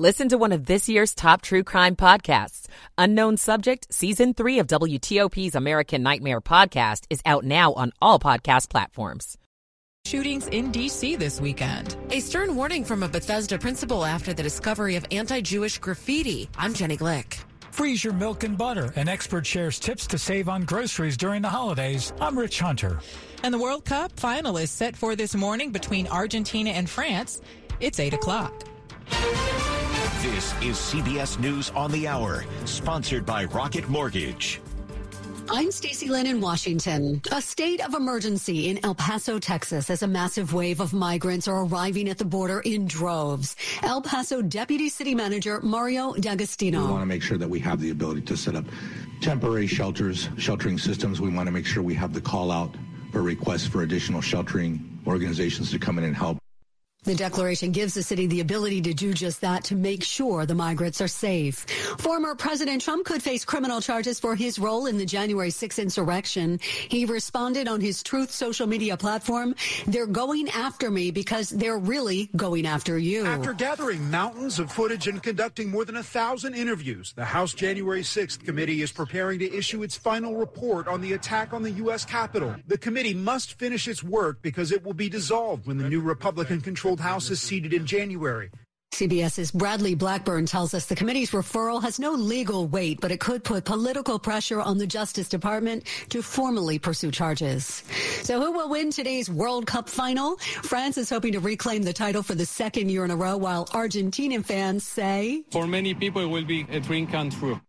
Listen to one of this year's top true crime podcasts. Unknown Subject, Season 3 of WTOP's American Nightmare podcast is out now on all podcast platforms. Shootings in D.C. this weekend. A stern warning from a Bethesda principal after the discovery of anti Jewish graffiti. I'm Jenny Glick. Freeze your milk and butter. An expert shares tips to save on groceries during the holidays. I'm Rich Hunter. And the World Cup final is set for this morning between Argentina and France. It's 8 o'clock. This is CBS News on the Hour, sponsored by Rocket Mortgage. I'm Stacy Lynn in Washington. A state of emergency in El Paso, Texas, as a massive wave of migrants are arriving at the border in droves. El Paso Deputy City Manager Mario D'Agostino. We want to make sure that we have the ability to set up temporary shelters, sheltering systems. We want to make sure we have the call out for requests for additional sheltering organizations to come in and help. The declaration gives the city the ability to do just that to make sure the migrants are safe. Former President Trump could face criminal charges for his role in the January 6th insurrection. He responded on his Truth social media platform, they're going after me because they're really going after you. After gathering mountains of footage and conducting more than a thousand interviews, the House January 6th committee is preparing to issue its final report on the attack on the U.S. Capitol. The committee must finish its work because it will be dissolved when the new Republican controlled House is seated in January. CBS's Bradley Blackburn tells us the committee's referral has no legal weight, but it could put political pressure on the Justice Department to formally pursue charges. So who will win today's World Cup final? France is hoping to reclaim the title for the second year in a row, while Argentinian fans say... For many people, it will be a dream come true.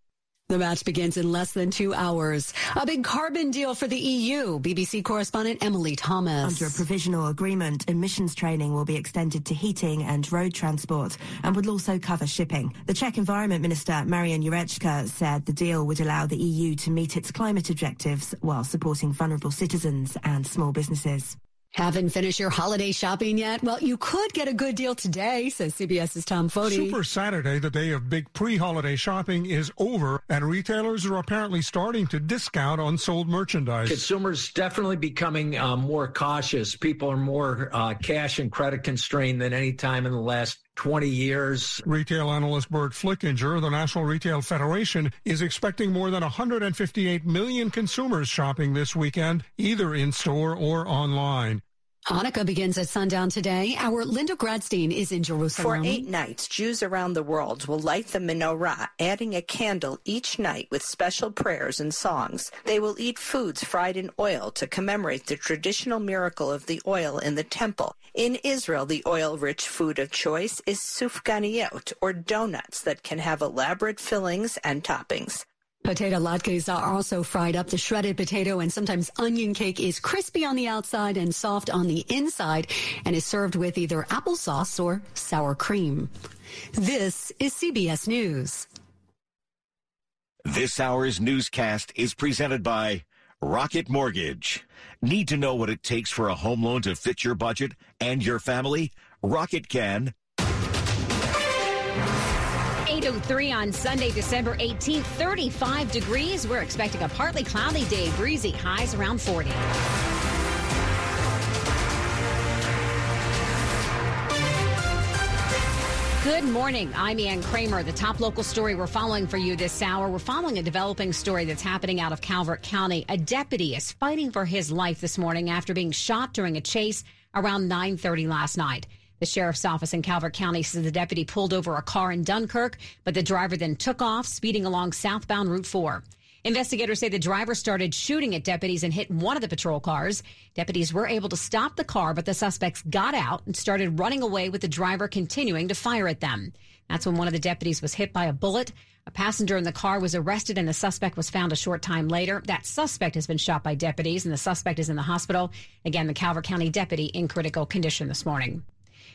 The match begins in less than two hours. A big carbon deal for the EU. BBC correspondent Emily Thomas. Under a provisional agreement, emissions trading will be extended to heating and road transport and would also cover shipping. The Czech Environment Minister Marian Jurečka said the deal would allow the EU to meet its climate objectives while supporting vulnerable citizens and small businesses. Haven't finished your holiday shopping yet? Well, you could get a good deal today, says CBS's Tom Foty. Super Saturday, the day of big pre-holiday shopping, is over, and retailers are apparently starting to discount on sold merchandise. Consumers definitely becoming uh, more cautious. People are more uh, cash and credit constrained than any time in the last 20 years. Retail analyst Burt Flickinger the National Retail Federation is expecting more than 158 million consumers shopping this weekend, either in store or online. Hanukkah begins at sundown today. Our Linda Gradstein is in Jerusalem. For eight nights, Jews around the world will light the menorah, adding a candle each night with special prayers and songs. They will eat foods fried in oil to commemorate the traditional miracle of the oil in the temple. In Israel, the oil-rich food of choice is sufganiyot, or donuts that can have elaborate fillings and toppings. Potato latkes are also fried up. The shredded potato and sometimes onion cake is crispy on the outside and soft on the inside and is served with either applesauce or sour cream. This is CBS News. This hour's newscast is presented by Rocket Mortgage. Need to know what it takes for a home loan to fit your budget and your family? Rocket can. 803 on Sunday, December 18th, 35 degrees. We're expecting a partly cloudy day, breezy, highs around 40. Good morning. I'm Ann Kramer. The top local story we're following for you this hour. We're following a developing story that's happening out of Calvert County. A deputy is fighting for his life this morning after being shot during a chase around 9:30 last night. The sheriff's office in Calvert County says the deputy pulled over a car in Dunkirk, but the driver then took off, speeding along southbound Route 4. Investigators say the driver started shooting at deputies and hit one of the patrol cars. Deputies were able to stop the car, but the suspects got out and started running away with the driver continuing to fire at them. That's when one of the deputies was hit by a bullet. A passenger in the car was arrested and the suspect was found a short time later. That suspect has been shot by deputies and the suspect is in the hospital. Again, the Calvert County deputy in critical condition this morning.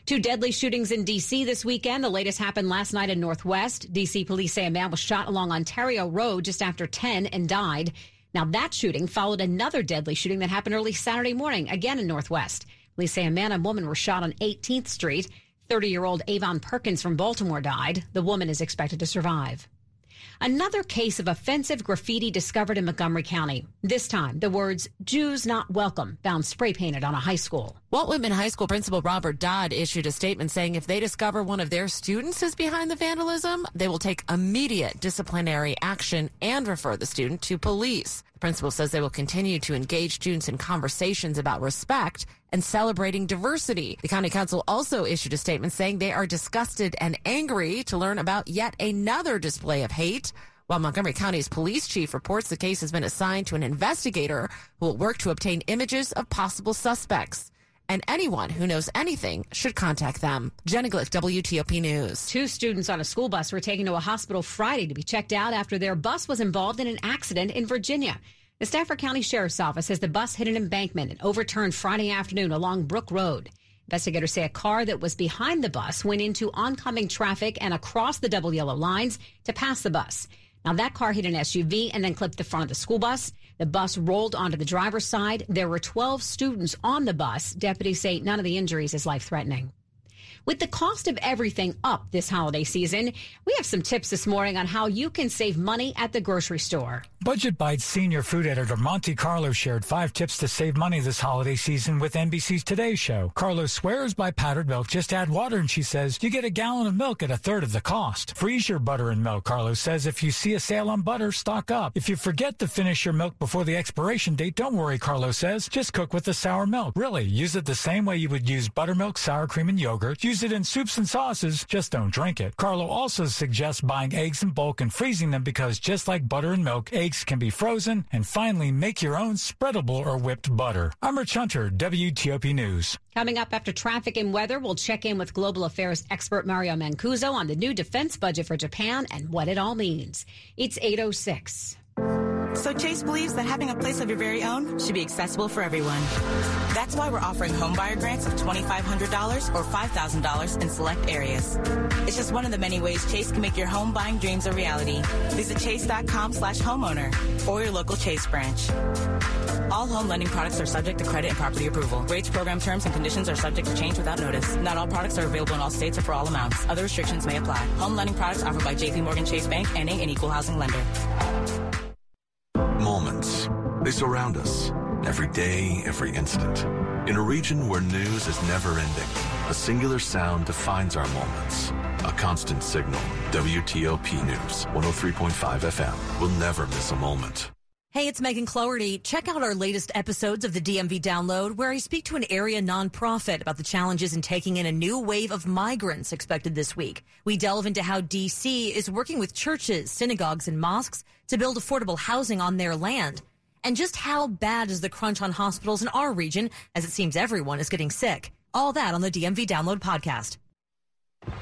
Two deadly shootings in D.C. this weekend. The latest happened last night in Northwest. D.C. police say a man was shot along Ontario Road just after 10 and died. Now, that shooting followed another deadly shooting that happened early Saturday morning, again in Northwest. Police say a man and woman were shot on 18th Street. 30 year old Avon Perkins from Baltimore died. The woman is expected to survive. Another case of offensive graffiti discovered in Montgomery County. This time, the words Jews not welcome found spray painted on a high school. Walt Whitman High School Principal Robert Dodd issued a statement saying if they discover one of their students is behind the vandalism, they will take immediate disciplinary action and refer the student to police. The principal says they will continue to engage students in conversations about respect and celebrating diversity. The county council also issued a statement saying they are disgusted and angry to learn about yet another display of hate. While Montgomery County's police chief reports the case has been assigned to an investigator who will work to obtain images of possible suspects and anyone who knows anything should contact them. Jenny Glick, WTOP News. Two students on a school bus were taken to a hospital Friday to be checked out after their bus was involved in an accident in Virginia. The Stafford County Sheriff's Office says the bus hit an embankment and overturned Friday afternoon along Brook Road. Investigators say a car that was behind the bus went into oncoming traffic and across the double yellow lines to pass the bus. Now, that car hit an SUV and then clipped the front of the school bus. The bus rolled onto the driver's side. There were 12 students on the bus. Deputies say none of the injuries is life threatening. With the cost of everything up this holiday season, we have some tips this morning on how you can save money at the grocery store. Budget Bytes senior food editor Monti Carlo shared five tips to save money this holiday season with NBC's Today Show. Carlo swears by powdered milk. Just add water, and she says you get a gallon of milk at a third of the cost. Freeze your butter and milk. Carlo says if you see a sale on butter, stock up. If you forget to finish your milk before the expiration date, don't worry. Carlo says just cook with the sour milk. Really, use it the same way you would use buttermilk, sour cream, and yogurt. Use it in soups and sauces. Just don't drink it. Carlo also suggests buying eggs in bulk and freezing them because just like butter and milk, eggs can be frozen. And finally, make your own spreadable or whipped butter. I'm Rich Hunter, WTOP News. Coming up after traffic and weather, we'll check in with global affairs expert Mario Mancuso on the new defense budget for Japan and what it all means. It's 806. So Chase believes that having a place of your very own should be accessible for everyone. That's why we're offering homebuyer grants of $2,500 or $5,000 in select areas. It's just one of the many ways Chase can make your home buying dreams a reality. Visit chase.com slash homeowner or your local Chase branch. All home lending products are subject to credit and property approval. Rates, program terms, and conditions are subject to change without notice. Not all products are available in all states or for all amounts. Other restrictions may apply. Home lending products offered by JP Morgan Chase Bank and an equal housing lender. They surround us. Every day, every instant. In a region where news is never ending, a singular sound defines our moments. A constant signal. WTOP News, 103.5 FM. will never miss a moment. Hey, it's Megan Cloherty. Check out our latest episodes of the DMV Download, where I speak to an area nonprofit about the challenges in taking in a new wave of migrants expected this week. We delve into how DC is working with churches, synagogues, and mosques to build affordable housing on their land. And just how bad is the crunch on hospitals in our region, as it seems everyone is getting sick. All that on the DMV Download podcast.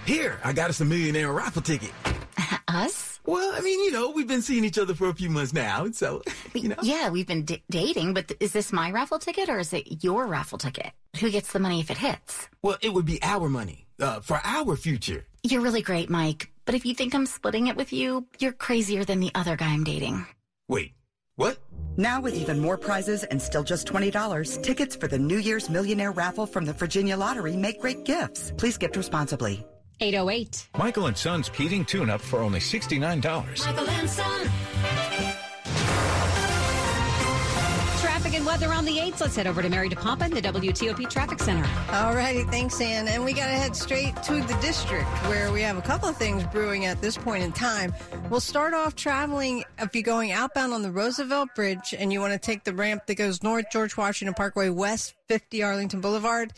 Here, I got us a millionaire raffle ticket. Us? Well, I mean, you know, we've been seeing each other for a few months now, so, you know. Yeah, we've been d- dating, but th- is this my raffle ticket or is it your raffle ticket? Who gets the money if it hits? Well, it would be our money, uh, for our future. You're really great, Mike, but if you think I'm splitting it with you, you're crazier than the other guy I'm dating. Wait, what? Now with even more prizes and still just $20, tickets for the New Year's Millionaire raffle from the Virginia Lottery make great gifts. Please gift responsibly. 808. Michael and Son's heating tune-up for only $69. Michael and Son. Traffic and weather on the 8s. Let's head over to Mary DePompa in the WTOP Traffic Center. All righty, thanks, Ann. And we got to head straight to the district where we have a couple of things brewing at this point in time. We'll start off traveling if you're going outbound on the Roosevelt Bridge and you want to take the ramp that goes north George Washington Parkway west 50 Arlington Boulevard.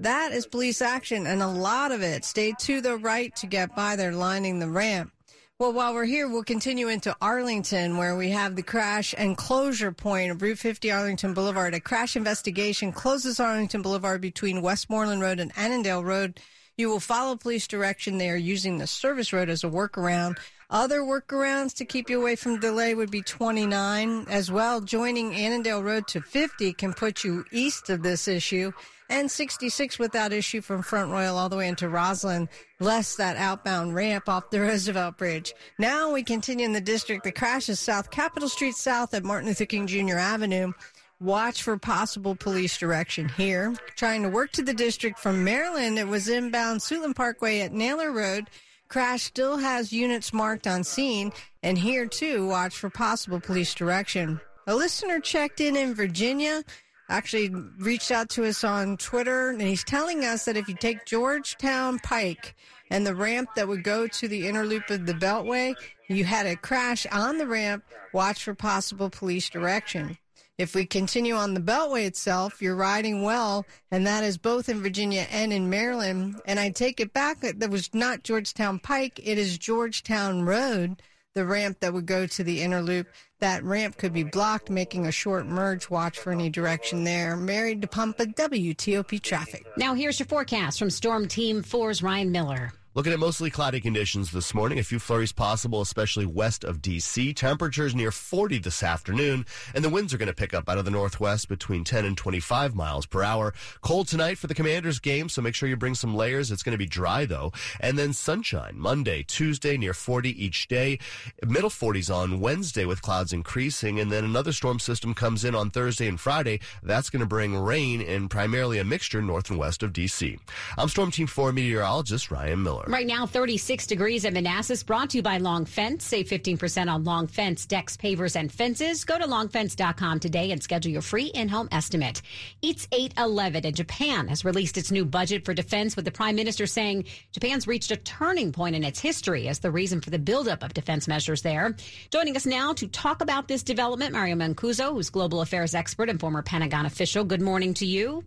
That is police action, and a lot of it Stay to the right to get by. They're lining the ramp. Well, while we're here, we'll continue into Arlington, where we have the crash and closure point of Route 50 Arlington Boulevard. A crash investigation closes Arlington Boulevard between Westmoreland Road and Annandale Road. You will follow police direction. They are using the service road as a workaround. Other workarounds to keep you away from delay would be 29 as well. Joining Annandale Road to 50 can put you east of this issue and 66 without issue from Front Royal all the way into Rosslyn, less that outbound ramp off the Roosevelt Bridge. Now we continue in the district. The crash is South Capitol Street South at Martin Luther King Jr. Avenue. Watch for possible police direction here. Trying to work to the district from Maryland, it was inbound Suitland Parkway at Naylor Road. Crash still has units marked on scene, and here too, watch for possible police direction. A listener checked in in Virginia, actually reached out to us on Twitter, and he's telling us that if you take Georgetown Pike and the ramp that would go to the inner loop of the Beltway, you had a crash on the ramp, watch for possible police direction. If we continue on the Beltway itself, you're riding well, and that is both in Virginia and in Maryland. And I take it back, that was not Georgetown Pike, it is Georgetown Road, the ramp that would go to the inner loop. That ramp could be blocked, making a short merge. Watch for any direction there. Mary DePompa, WTOP traffic. Now here's your forecast from Storm Team 4's Ryan Miller. Looking at mostly cloudy conditions this morning, a few flurries possible, especially west of D.C. Temperatures near 40 this afternoon, and the winds are going to pick up out of the northwest between 10 and 25 miles per hour. Cold tonight for the Commanders game, so make sure you bring some layers. It's going to be dry though. And then sunshine Monday, Tuesday near 40 each day. Middle 40s on Wednesday with clouds increasing, and then another storm system comes in on Thursday and Friday. That's going to bring rain and primarily a mixture north and west of D.C. I'm Storm Team 4 meteorologist Ryan Miller. Right now, 36 degrees at Manassas, brought to you by Long Fence. Save 15% on Long Fence decks, pavers, and fences. Go to longfence.com today and schedule your free in-home estimate. It's 8-11 and Japan has released its new budget for defense with the prime minister saying Japan's reached a turning point in its history as the reason for the buildup of defense measures there. Joining us now to talk about this development, Mario Mancuso, who's global affairs expert and former Pentagon official. Good morning to you.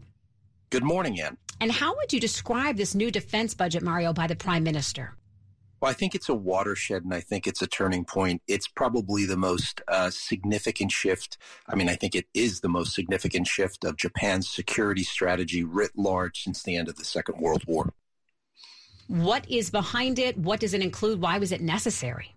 Good morning, Ann. And how would you describe this new defense budget, Mario, by the prime minister? Well, I think it's a watershed and I think it's a turning point. It's probably the most uh, significant shift. I mean, I think it is the most significant shift of Japan's security strategy writ large since the end of the Second World War. What is behind it? What does it include? Why was it necessary?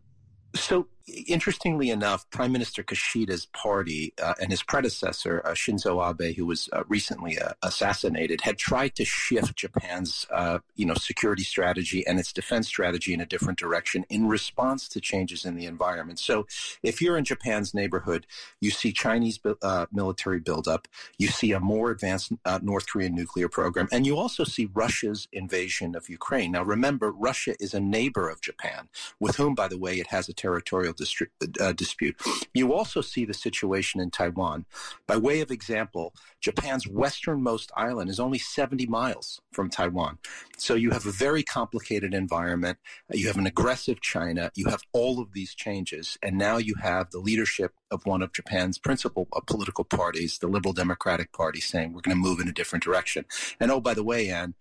So, interestingly enough, Prime Minister Kishida's party uh, and his predecessor, uh, Shinzo Abe, who was uh, recently uh, assassinated, had tried to shift Japan's, uh, you know, security strategy and its defense strategy in a different direction in response to changes in the environment. So, if you're in Japan's neighborhood, you see Chinese uh, military buildup, you see a more advanced North Korean nuclear program, and you also see Russia's invasion of Ukraine. Now, remember, Russia is a neighbor of Japan, with whom, by the way, it has a territorial distri- uh, dispute. You also see the situation in Taiwan. By way of example, Japan's westernmost island is only 70 miles from Taiwan. So you have a very complicated environment. You have an aggressive China. You have all of these changes. And now you have the leadership of one of Japan's principal uh, political parties, the Liberal Democratic Party, saying we're going to move in a different direction. And oh, by the way, Ann,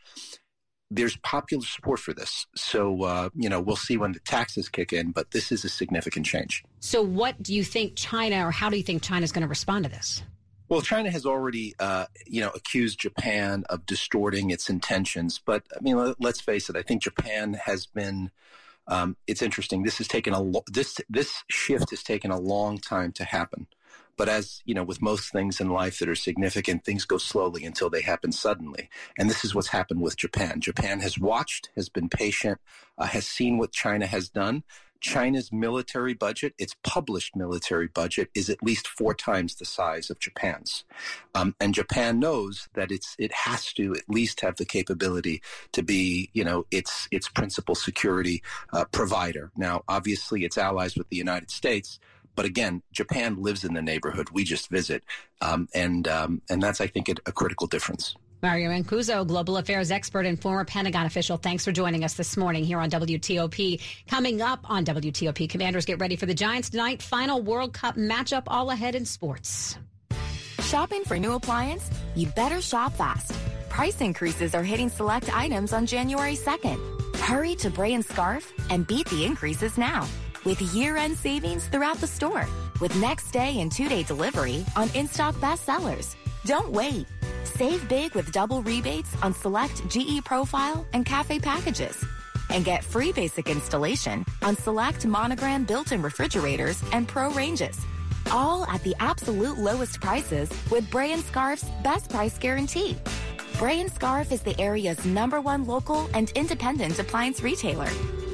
there's popular support for this. So, uh, you know, we'll see when the taxes kick in, but this is a significant change. So, what do you think China, or how do you think China is going to respond to this? Well, China has already, uh, you know, accused Japan of distorting its intentions. But I mean, let's face it. I think Japan has been. Um, it's interesting. This has taken a lo- this this shift has taken a long time to happen. But as you know, with most things in life that are significant, things go slowly until they happen suddenly. And this is what's happened with Japan. Japan has watched, has been patient, uh, has seen what China has done. China's military budget, its published military budget, is at least four times the size of Japan's. Um, and Japan knows that it's it has to at least have the capability to be, you know, its its principal security uh, provider. Now, obviously, it's allies with the United States, but again, Japan lives in the neighborhood. We just visit, um, and um, and that's I think a, a critical difference. Mario Mancuso, global affairs expert and former Pentagon official. Thanks for joining us this morning here on WTOP. Coming up on WTOP, Commanders get ready for the Giants tonight. Final World Cup matchup all ahead in sports. Shopping for new appliance? You better shop fast. Price increases are hitting select items on January 2nd. Hurry to Bray and Scarff and beat the increases now with year-end savings throughout the store with next day and two-day delivery on in-stock bestsellers. Don't wait. Save big with double rebates on select GE Profile and Cafe packages. And get free basic installation on select monogram built-in refrigerators and pro ranges. All at the absolute lowest prices with Bray and Scarff's best price guarantee. Bray and Scarff is the area's number one local and independent appliance retailer.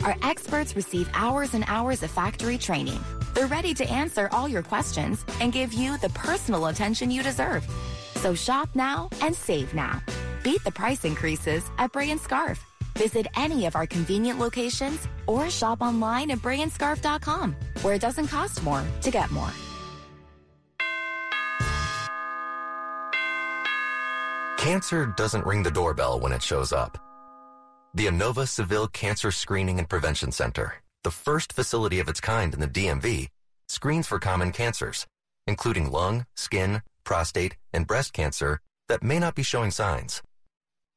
Our experts receive hours and hours of factory training. They're ready to answer all your questions and give you the personal attention you deserve. So shop now and save now. Beat the price increases at Bray and Scarff. Visit any of our convenient locations or shop online at brayandscarff.com, where it doesn't cost more to get more. Cancer doesn't ring the doorbell when it shows up. The Inova Saville Cancer Screening and Prevention Center, the first facility of its kind in the DMV, screens for common cancers, including lung, skin, prostate, and breast cancer that may not be showing signs.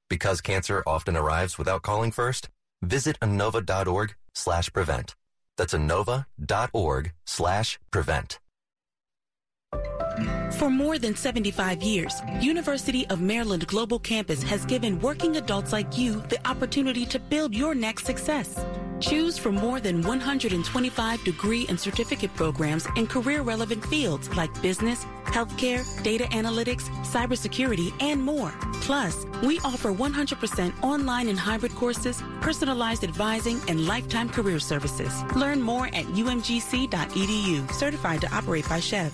Because cancer often arrives without calling first, visit inova.org slash prevent. That's inova.org slash prevent. For more than 75 years, University of Maryland Global Campus has given working adults like you the opportunity to build your next success. Choose from more than 125 degree and certificate programs in career relevant fields like business, healthcare, data analytics, cybersecurity, and more. Plus, we offer 100% online and hybrid courses, personalized advising, and lifetime career services. Learn more at umgc.edu, certified to operate by SCHEV.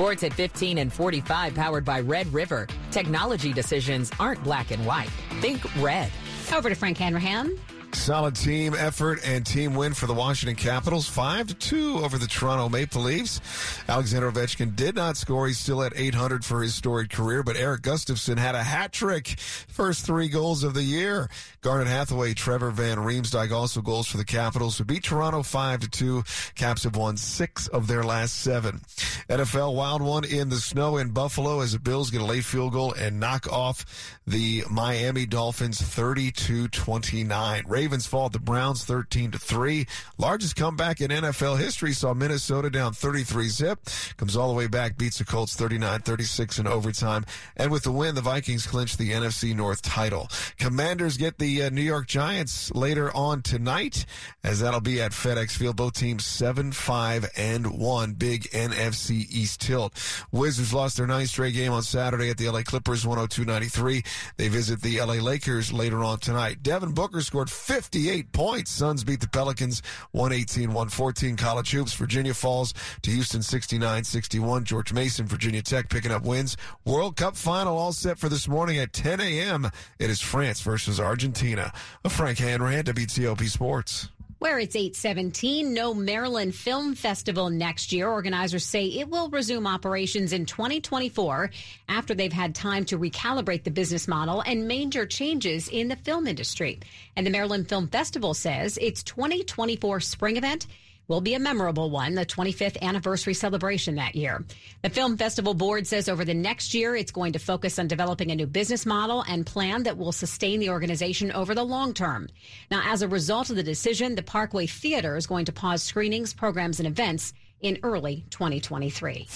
Sports at 15 and 45, powered by Red River. Technology decisions aren't black and white. Think red. Over to Frank Hanrahan. Solid team effort and team win for the Washington Capitals. 5 to 2 over the Toronto Maple Leafs. Alexander Ovechkin did not score. He's still at 800 for his storied career, but Erik Gustafsson had a hat trick. First three goals of the year. Garnet Hathaway, Trevor Van Riemsdyk also goals for the Capitals who beat Toronto 5 to 2. Caps have won six of their last seven. NFL wild one in the snow in Buffalo as the Bills get a late field goal and knock off the Miami Dolphins 32 29. Ravens fall at the Browns 13 to 3. Largest comeback in NFL history saw Minnesota down 33 zip. Comes all the way back, beats the Colts 39 36 in overtime. And with the win, the Vikings clinch the NFC North title. Commanders get the uh, New York Giants later on tonight, as that'll be at FedEx Field. Both teams 7 5 and 1. Big NFC East tilt. Wizards lost their ninth straight game on Saturday at the LA Clippers 102 93. They visit the LA Lakers later on tonight. Devin Booker scored 58 points. Suns beat the Pelicans 118 114. College hoops. Virginia falls to Houston 69 61. George Mason, Virginia Tech picking up wins. World Cup final all set for this morning at 10 a.m. It is France versus Argentina. A Frank Hanrahan, WTOP Sports. Where it's 817, no Maryland Film Festival next year. Organizers say it will resume operations in 2024 after they've had time to recalibrate the business model and major changes in the film industry. And the Maryland Film Festival says its 2024 spring event will be a memorable one, the 25th anniversary celebration that year. The Film Festival Board says over the next year, it's going to focus on developing a new business model and plan that will sustain the organization over the long term. Now, as a result of the decision, the Parkway Theater is going to pause screenings, programs, and events in early 2023.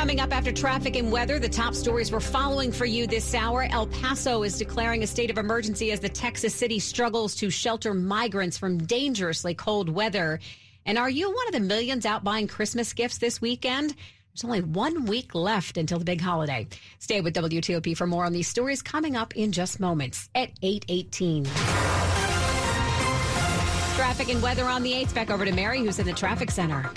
Coming up after traffic and weather, the top stories we're following for you this hour. El Paso is declaring a state of emergency as the Texas city struggles to shelter migrants from dangerously cold weather. And are you one of the millions out buying Christmas gifts this weekend? There's only one week left until the big holiday. Stay with WTOP for more on these stories coming up in just moments at 818. Traffic and weather on the 8th. Back over to Mary, who's in the traffic center.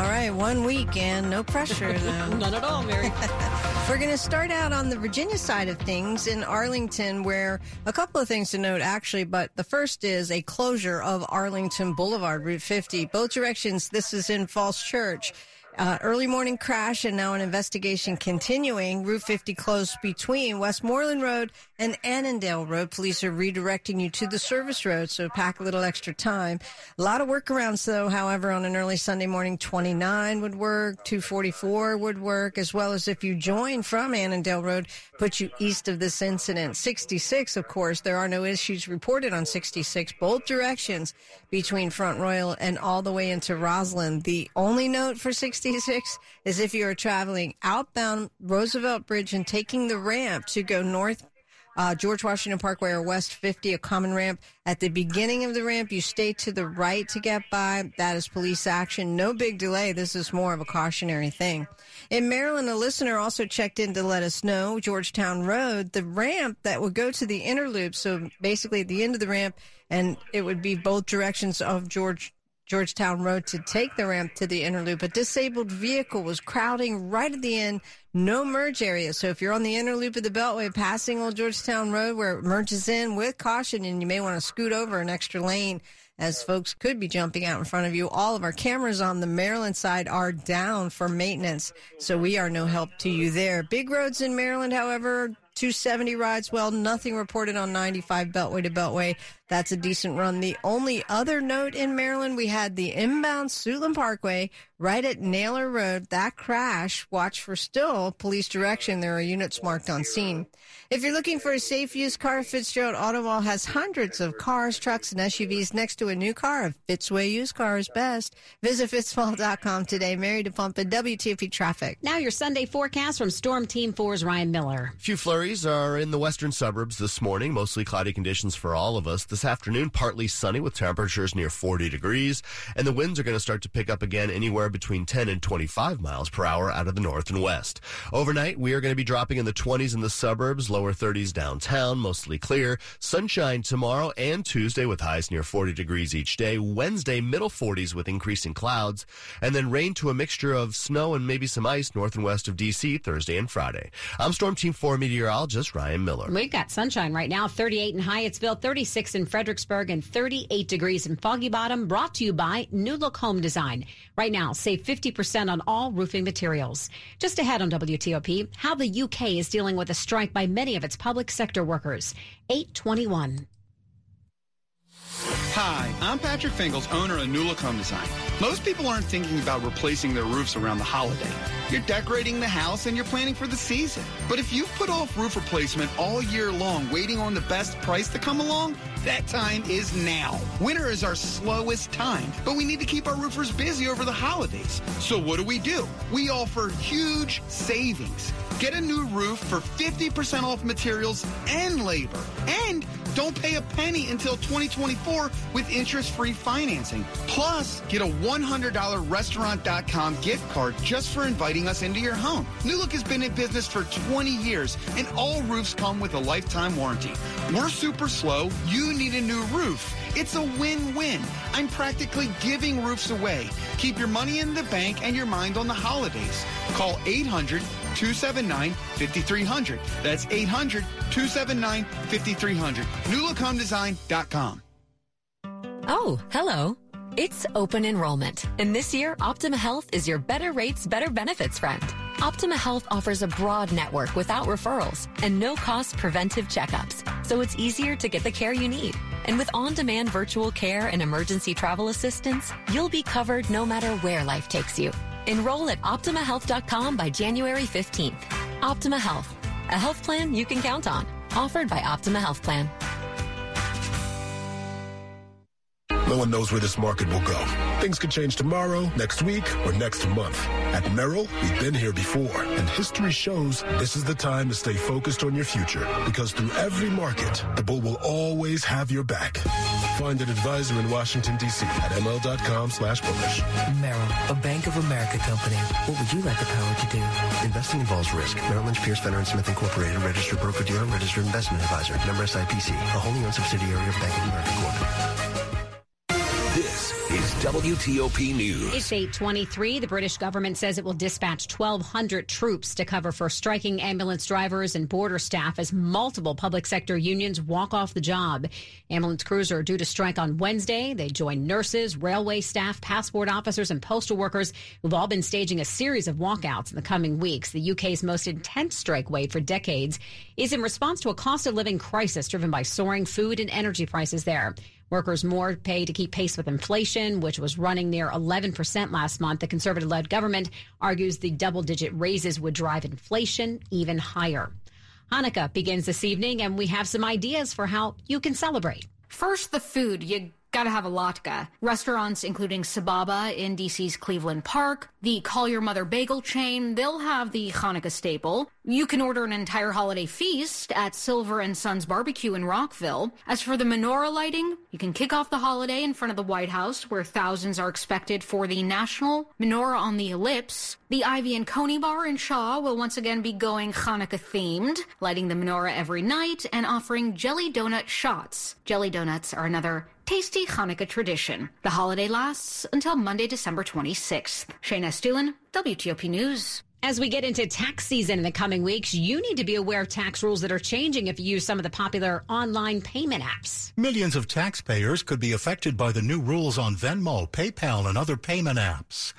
All right, one week and no pressure, though. None at all, Mary. We're going to start out on the Virginia side of things in Arlington, where a couple of things to note, actually. But the first is a closure of Arlington Boulevard, Route 50. Both directions, this is in Falls Church. Uh, early morning crash and now an investigation continuing. Route 50 closed between Westmoreland Road and Annandale Road. Police are redirecting you to the service road, so pack a little extra time. A lot of workarounds, though, however, on an early Sunday morning, 29 would work, 244 would work, as well as if you join from Annandale Road, put you east of this incident. 66, of course, there are no issues reported on 66, both directions between Front Royal and all the way into Rosslyn. The only note for 66 is if you are traveling outbound Roosevelt Bridge and taking the ramp to go north uh, George Washington Parkway or West 50, a common ramp. At the beginning of the ramp, you stay to the right to get by. That is police action. No big delay. This is more of a cautionary thing. In Maryland, a listener also checked in to let us know Georgetown Road, the ramp that would go to the inner loop. So basically, at the end of the ramp, and it would be both directions of George Georgetown Road to take the ramp to the inner loop. A disabled vehicle was crowding right at the end. No merge area. So if you're on the inner loop of the Beltway passing Old Georgetown Road where it merges in with caution and you may want to scoot over an extra lane as folks could be jumping out in front of you. All of our cameras on the Maryland side are down for maintenance, so we are no help to you there. Big roads in Maryland, however, 270 rides well, nothing reported on 95 Beltway to Beltway. That's a decent run. The only other note in Maryland, we had the inbound Suitland Parkway right at Naylor Road. That crash, watch for still police direction. There are units marked on scene. If you're looking for a safe used car, Fitzgerald Automall has hundreds of cars, trucks, and SUVs next to a new car. A Fitzway used car is best. Visit fitzmall.com today. Mary DePompa and WTOP Traffic. Now your Sunday forecast from Storm Team 4's Ryan Miller. A few flurries are in the western suburbs this morning, mostly cloudy conditions for all of us. This afternoon, partly sunny with temperatures near 40 degrees, and the winds are going to start to pick up again anywhere between 10 and 25 miles per hour out of the north and west. Overnight, we are going to be dropping in the 20s in the suburbs, lower 30s downtown, mostly clear. Sunshine tomorrow and Tuesday with highs near 40 degrees each day. Wednesday, middle 40s with increasing clouds, and then rain to a mixture of snow and maybe some ice north and west of DC Thursday and Friday. I'm Storm Team 4 meteorologist Ryan Miller. We've got sunshine right now, 38 in Hyattsville, 36 in Fredericksburg, and 38 degrees in Foggy Bottom, brought to you by New Look Home Design. Right now, save 50% on all roofing materials. Just ahead on WTOP, how the UK is dealing with a strike by many of its public sector workers. 821. Hi, I'm Patrick Fingles, owner of New Look Home Design. Most people aren't thinking about replacing their roofs around the holiday. You're decorating the house and you're planning for the season. But if you've put off roof replacement all year long, waiting on the best price to come along, that time is now. Winter is our slowest time, but we need to keep our roofers busy over the holidays. So what do we do? We offer huge savings. Get a new roof for 50% off materials and labor. And don't pay a penny until 2024 with interest-free financing. Plus, get a $100 restaurant.com gift card just for inviting us into your home. New Look has been in business for 20 years and all roofs come with a lifetime warranty. We're super slow. You need a new roof. It's a win-win. I'm practically giving roofs away. Keep your money in the bank and your mind on the holidays. Call 800 279 5300. That's 800 279 5300. NewLookHomeDesign.com. Oh, hello. It's open enrollment, and this year, Optima Health is your better rates, better benefits friend. Optima Health offers a broad network without referrals and no cost preventive checkups, so it's easier to get the care you need. And with on demand virtual care and emergency travel assistance, you'll be covered no matter where life takes you. Enroll at OptimaHealth.com by January 15th. Optima Health, a health plan you can count on. Offered by Optima Health Plan. No one knows where this market will go. Things could change tomorrow, next week, or next month. At Merrill, we've been here before, and history shows this is the time to stay focused on your future because through every market, the bull will always have your back. Find an advisor in Washington, D.C. at ml.com slash bullish. Merrill, a Bank of America company. What would you like the power to do? Investing involves risk. Merrill Lynch, Pierce, Fenner & Smith Incorporated, registered broker-dealer, registered investment advisor. Member SIPC, a wholly owned subsidiary of Bank of America Corp. WTOP News. It's 823. The British government says it will dispatch 1,200 troops to cover for striking ambulance drivers and border staff as multiple public sector unions walk off the job. Ambulance crews are due to strike on Wednesday. They join nurses, railway staff, passport officers, and postal workers who've all been staging a series of walkouts in the coming weeks. The UK's most intense strike wave for decades is in response to a cost of living crisis driven by soaring food and energy prices there. Workers more pay to keep pace with inflation, which was running near 11% last month. The conservative led government argues the double digit raises would drive inflation even higher. Hanukkah begins this evening, and we have some ideas for how you can celebrate. First, the food. You gotta have a latke. Restaurants including Sababa in DC's Cleveland Park, the Call Your Mother Bagel chain, they'll have the Hanukkah staple. You can order an entire holiday feast at Silver and Sons Barbecue in Rockville. As for the menorah lighting, you can kick off the holiday in front of the White House, where thousands are expected for the National Menorah on the Ellipse. The Ivy and Coney Bar in Shaw will once again be going Hanukkah themed, lighting the menorah every night and offering jelly donut shots. Jelly donuts are another tasty Hanukkah tradition. The holiday lasts until Monday, December 26th. Shayna Estulin, WTOP News. As we get into tax season in the coming weeks, you need to be aware of tax rules that are changing if you use some of the popular online payment apps. Millions of taxpayers could be affected by the new rules on Venmo, PayPal, and other payment apps.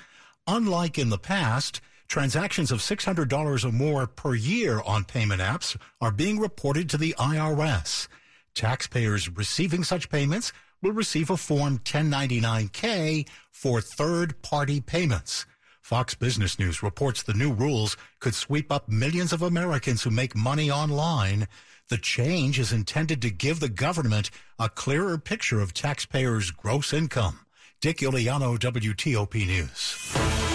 Unlike in the past, transactions of $600 or more per year on payment apps are being reported to the IRS. Taxpayers receiving such payments will receive a Form 1099-K for third-party payments. Fox Business News reports the new rules could sweep up millions of Americans who make money online. The change is intended to give the government a clearer picture of taxpayers' gross income. Dick Uliano, WTOP News. News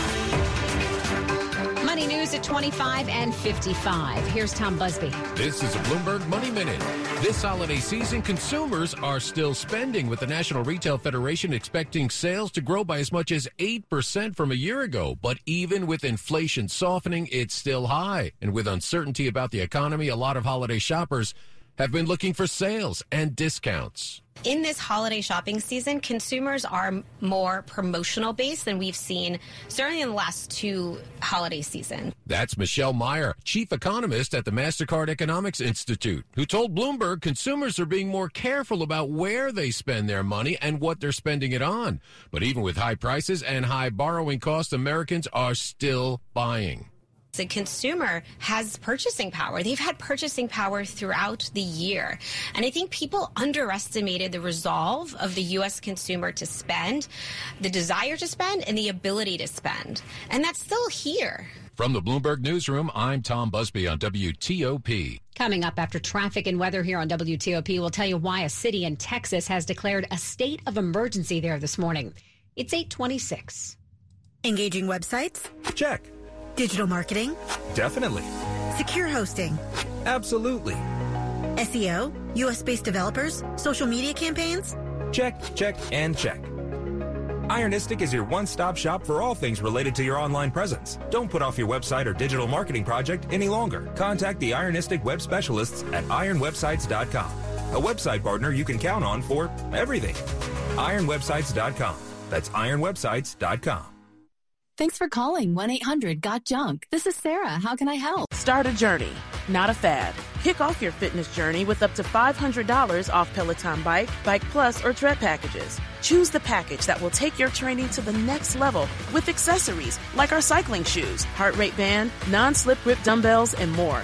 at 25 and 55. Here's Tom Busby. This is a Bloomberg Money Minute. This holiday season, consumers are still spending, with the National Retail Federation expecting sales to grow by as much as 8% from a year ago. But even with inflation softening, it's still high. And with uncertainty about the economy, a lot of holiday shoppers have been looking for sales and discounts. In this holiday shopping season, consumers are more promotional based than we've seen certainly in the last two holiday seasons. That's Michelle Meyer, chief economist at the MasterCard Economics Institute, who told Bloomberg consumers are being more careful about where they spend their money and what they're spending it on. But even with high prices and high borrowing costs, Americans are still buying the consumer has purchasing power. They've had purchasing power throughout the year. And I think people underestimated the resolve of the U.S. consumer to spend, the desire to spend, and the ability to spend. And that's still here. From the Bloomberg Newsroom, I'm Tom Busby on WTOP. Coming up after traffic and weather here on WTOP, we'll tell you why a city in Texas has declared a state of emergency there this morning. It's 826. Engaging websites? Check. Digital marketing? Definitely. Secure hosting? Absolutely. SEO? US based developers? Social media campaigns? Check, check, and check. Ironistic is your one stop shop for all things related to your online presence. Don't put off your website or digital marketing project any longer. Contact the Ironistic web specialists at ironwebsites.com, a website partner you can count on for everything. Ironwebsites.com. That's ironwebsites.com. Thanks for calling 1 800 Got Junk. This is Sarah. How can I help? Start a journey, not a fad. Kick off your fitness journey with up to $500 off Peloton Bike, Bike Plus, or Tread packages. Choose the package that will take your training to the next level with accessories like our cycling shoes, heart rate band, non slip grip dumbbells, and more.